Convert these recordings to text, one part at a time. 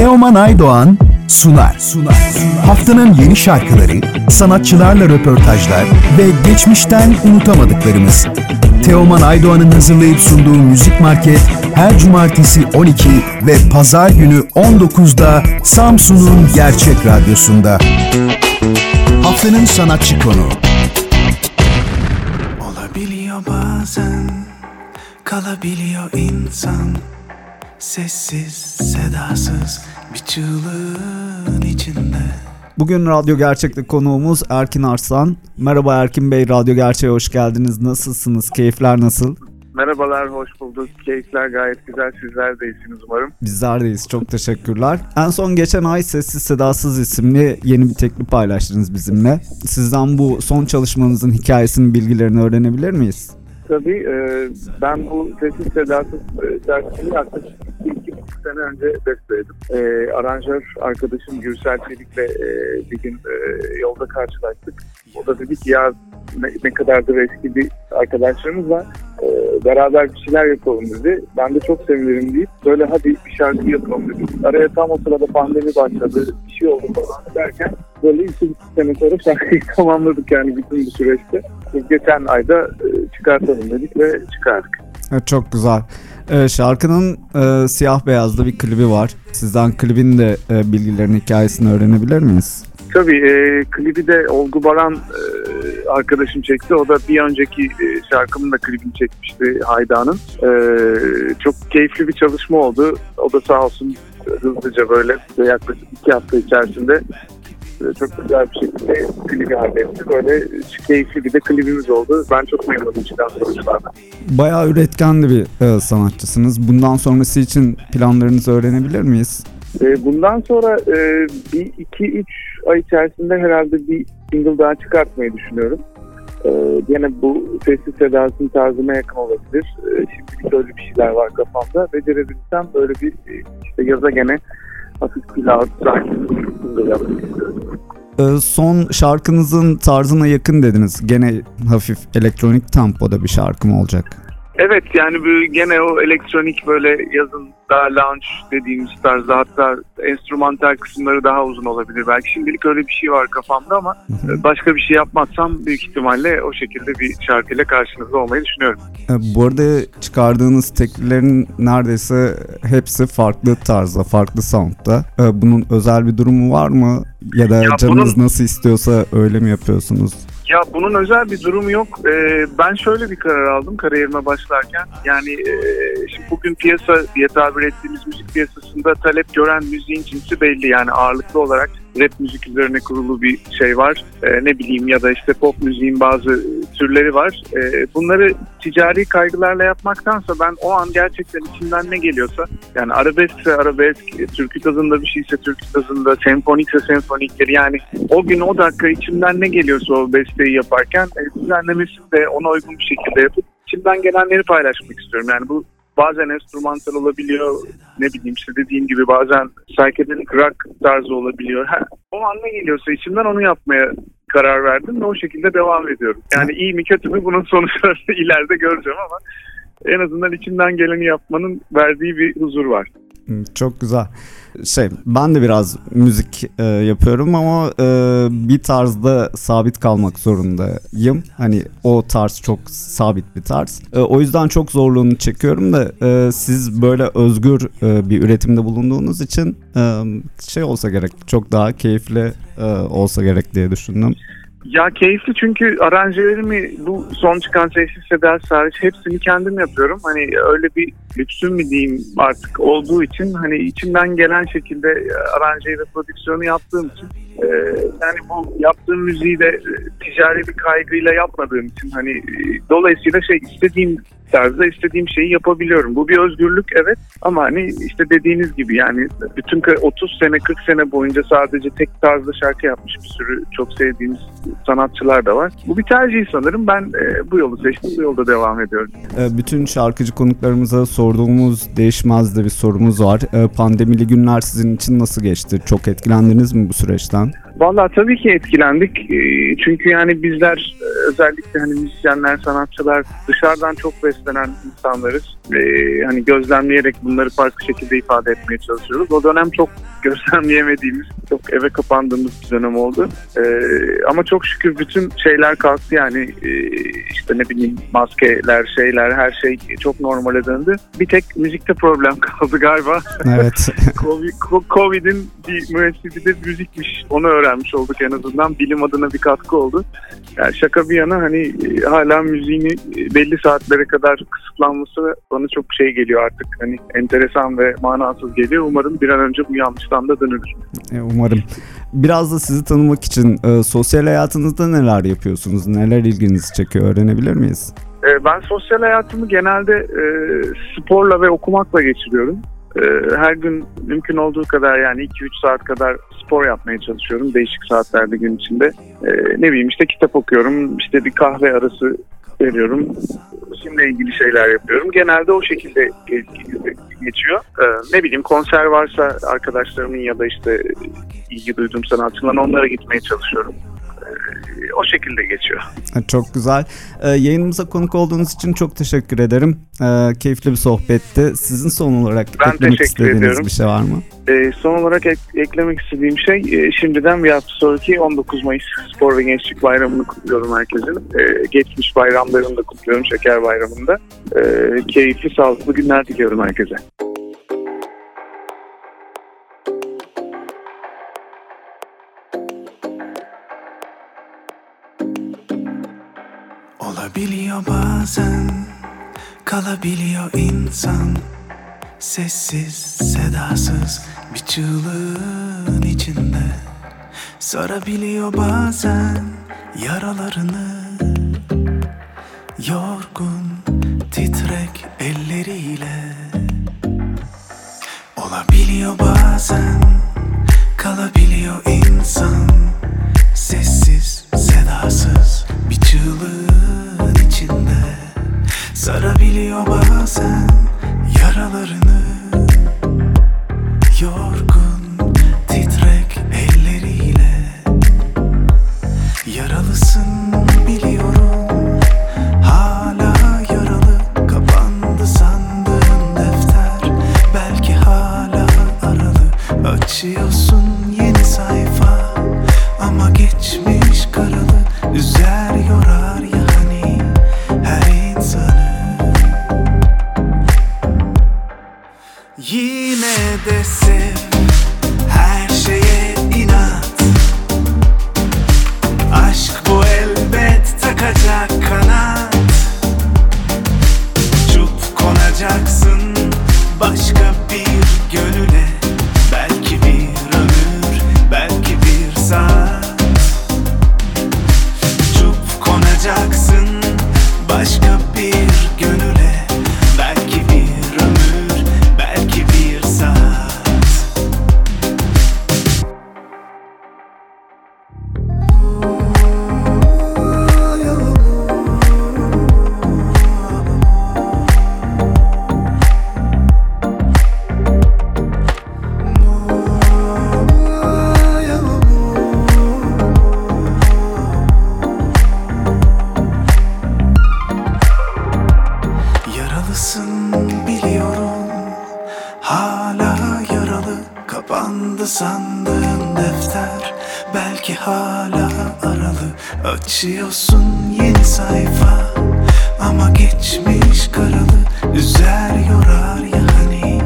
Teoman Aydoğan sunar. sunar. Haftanın yeni şarkıları, sanatçılarla röportajlar ve geçmişten unutamadıklarımız. Teoman Aydoğan'ın hazırlayıp sunduğu Müzik Market her cumartesi 12 ve pazar günü 19'da Samsun'un Gerçek Radyosu'nda. Haftanın sanatçı konu. Olabiliyor bazen kalabiliyor insan Sessiz sedasız bir çığlığın içinde Bugün Radyo Gerçek'te konuğumuz Erkin Arslan. Merhaba Erkin Bey, Radyo Gerçek'e hoş geldiniz. Nasılsınız? Keyifler nasıl? Merhabalar, hoş bulduk. Keyifler gayet güzel. Sizler de iyisiniz umarım. Bizler deyiz. Çok teşekkürler. En son geçen ay Sessiz Sedasız isimli yeni bir teklif paylaştınız bizimle. Sizden bu son çalışmanızın hikayesinin bilgilerini öğrenebilir miyiz? Tabii e, ben bu sessiz sedasız şarkıyı yaklaşık iki, iki buçuk sene önce besteledim. E, aranjör arkadaşım Gürsel Çelik'le e, bir gün e, yolda karşılaştık. O da dedi ki ya ne, ne kadardır eski bir arkadaşlarımız var. E, beraber bir şeyler yapalım dedi. Ben de çok sevinirim deyip böyle hadi bir şarkı yapalım dedim. Araya tam o sırada pandemi başladı. Bir şey oldu falan derken böyle iki buçuk sene sonra şarkıyı tamamladık yani bütün bu süreçte. Geçen ayda e, çıkartalım dedik ve çıkardık. Evet, çok güzel. Ee, şarkının e, siyah beyazda bir klibi var. Sizden klibin de e, bilgilerini, hikayesini öğrenebilir miyiz? Tabii e, klibi de Olgu Baran e, arkadaşım çekti. O da bir önceki e, şarkımın da klibini çekmişti Hayda'nın. E, çok keyifli bir çalışma oldu. O da sağ olsun hızlıca böyle yaklaşık iki hafta içerisinde çok güzel bir şekilde klibi halletti. Böyle keyifli bir de klibimiz oldu. Ben çok memnunum çıkan sonuçlardan. Bayağı üretken bir e, sanatçısınız. Bundan sonrası için planlarınızı öğrenebilir miyiz? E, bundan sonra e, bir iki üç ay içerisinde herhalde bir single daha çıkartmayı düşünüyorum. E, gene bu sessiz sedasının tarzıma yakın olabilir. E, şimdilik öyle bir şeyler var kafamda. Becerebilirsem böyle bir e, işte yaza gene hafif yapmak istiyorum. Ee, son şarkınızın tarzına yakın dediniz. Gene hafif elektronik tempoda bir şarkı mı olacak? Evet yani bu gene o elektronik böyle yazın daha lounge dediğimiz tarzda hatta enstrümantal kısımları daha uzun olabilir. Belki şimdilik öyle bir şey var kafamda ama başka bir şey yapmazsam büyük ihtimalle o şekilde bir şarkıyla karşınızda olmayı düşünüyorum. Ee, bu arada çıkardığınız tekliflerin neredeyse hepsi farklı tarzda, farklı soundda. Ee, bunun özel bir durumu var mı? Ya da Ya canınız bunun- nasıl istiyorsa öyle mi yapıyorsunuz? Ya bunun özel bir durumu yok. Ee, ben şöyle bir karar aldım kariyerime başlarken. Yani e, şimdi bugün piyasa diye tabir ettiğimiz müzik piyasasında talep gören müziğin cinsi belli. Yani ağırlıklı olarak rap müzik üzerine kurulu bir şey var. Ee, ne bileyim ya da işte pop müziğin bazı türleri var. Ee, bunları ticari kaygılarla yapmaktansa ben o an gerçekten içimden ne geliyorsa yani arabeskse arabesk, e, türkü tadında bir şeyse türkü tadında, senfonikse senfoniktir. Yani o gün o dakika içimden ne geliyorsa o besteyi yaparken e, düzenlemesini de ona uygun bir şekilde yapıp içimden gelenleri paylaşmak istiyorum. Yani bu bazen enstrümantal olabiliyor. Ne bileyim işte dediğim gibi bazen psychedelic rock tarzı olabiliyor. Ha, o an ne geliyorsa içimden onu yapmaya karar verdim ve o şekilde devam ediyorum. Yani iyi mi kötü mü bunun sonuçlarını ileride göreceğim ama en azından içimden geleni yapmanın verdiği bir huzur var. Hmm, Çok güzel. Şey, ben de biraz müzik e, yapıyorum ama e, bir tarzda sabit kalmak zorundayım. Hani o tarz çok sabit bir tarz. E, o yüzden çok zorluğunu çekiyorum da e, siz böyle özgür e, bir üretimde bulunduğunuz için e, şey olsa gerek, çok daha keyifli e, olsa gerek diye düşündüm. Ya keyifli çünkü aranjelerimi bu son çıkan sessiz sedası hariç hepsini kendim yapıyorum. Hani öyle bir lüksüm mi diyeyim artık olduğu için hani içimden gelen şekilde e, aranjeyi ve prodüksiyonu yaptığım için e, yani bu yaptığım müziği de e, ticari bir kaygıyla yapmadığım için hani dolayısıyla şey istediğim tarzda istediğim şeyi yapabiliyorum. Bu bir özgürlük evet ama hani işte dediğiniz gibi yani bütün kı- 30 sene 40 sene boyunca sadece tek tarzda şarkı yapmış bir sürü çok sevdiğimiz sanatçılar da var. Bu bir tercih sanırım. Ben e, bu yolu seçtim. Bu yolda devam ediyorum. E, bütün şarkıcı konuklarımıza sorduğumuz değişmez de bir sorumuz var. E, pandemili günler sizin için nasıl geçti? Çok etkilendiniz mi bu süreçten? Vallahi tabii ki etkilendik. Ee, Çünkü yani bizler e, özellikle hani müzisyenler, sanatçılar dışarıdan çok beslenen insanlarız. Ee, hani gözlemleyerek bunları farklı şekilde ifade etmeye çalışıyoruz. O dönem çok gözlemleyemediğimiz, çok eve kapandığımız bir dönem oldu. E, ama çok şükür bütün şeyler kalktı yani işte ne bileyim maskeler, şeyler her şey çok normale döndü. Bir tek müzikte problem kaldı galiba. Evet. Covid- Covid'in bir müessesesi de müzikmiş. Onu öğrenmiş olduk en azından. Bilim adına bir katkı oldu. Yani şaka bir yana hani e, hala müziğini e, belli saatlere kadar kısıtlanması bana çok şey geliyor artık. Hani enteresan ve manasız geliyor. Umarım bir an önce bu yanlıştan da dönülür. E, Umarım. Biraz da sizi tanımak için e, sosyal hayatınızda neler yapıyorsunuz? Neler ilginizi çekiyor? Öğrenebilir miyiz? Ben sosyal hayatımı genelde e, sporla ve okumakla geçiriyorum. E, Her gün mümkün olduğu kadar yani 2-3 saat kadar spor yapmaya çalışıyorum değişik saatlerde gün içinde. E, Ne bileyim işte kitap okuyorum, işte bir kahve arası veriyorum. Şimdi ilgili şeyler yapıyorum. Genelde o şekilde ge- geçiyor. E, Ne bileyim konser varsa arkadaşlarımın ya da işte ilgi duyduğum sanatçıların onlara gitmeye çalışıyorum. O şekilde geçiyor. E, Çok güzel. E, yayınımıza konuk olduğunuz için çok teşekkür ederim. E, keyifli bir sohbetti. Sizin son olarak Ben eklemek istediğiniz ediyorum. bir şey var mı? Ee, son olarak ek- eklemek istediğim şey e, şimdiden bir hafta sonraki 19 Mayıs Spor ve Gençlik Bayramı'nı kutluyorum herkesin. Ee, geçmiş bayramlarını da kutluyorum Şeker Bayramı'nda. Ee, keyifli, sağlıklı günler diliyorum herkese. Olabiliyor bazen kalabiliyor insan. Sessiz sedasız bir çığlığın içinde. Sarabiliyor bazen yaralarını. Yorgun titrek elleriyle. Olabiliyor bazen kapandı sandığın defter Belki hala aralı. Açıyorsun yeni sayfa Ama geçmiş karalı. Üzer yorar ya hani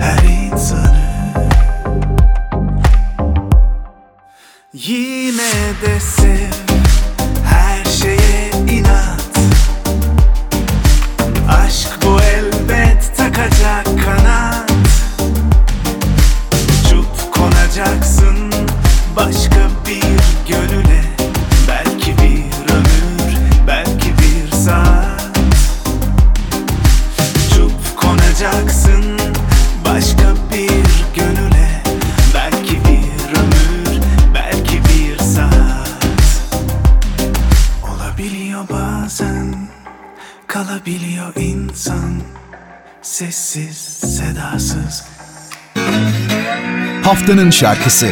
her insanı. Yine de kalabiliyor insan Sessiz sedasız Haftanın şarkısı.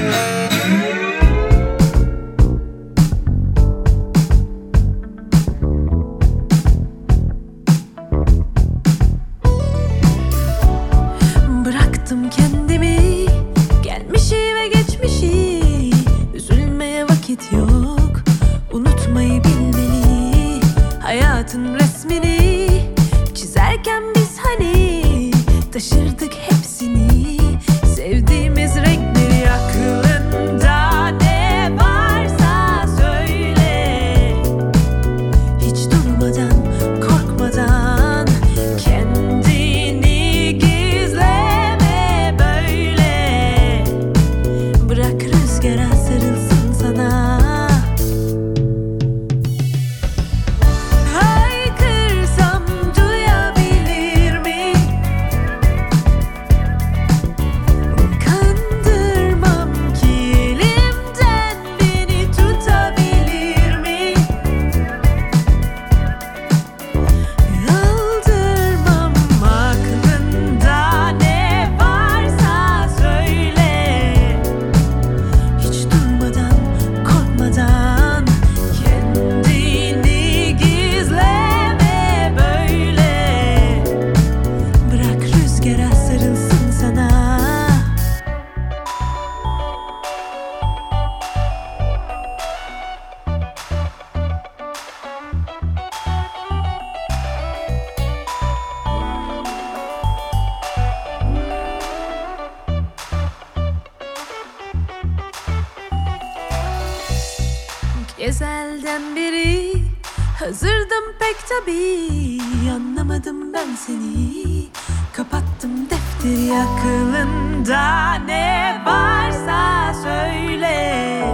Bıraktım kendimi Beri. Hazırdım pek tabii Anlamadım ben seni. Kapattım defteri aklında ne varsa söyle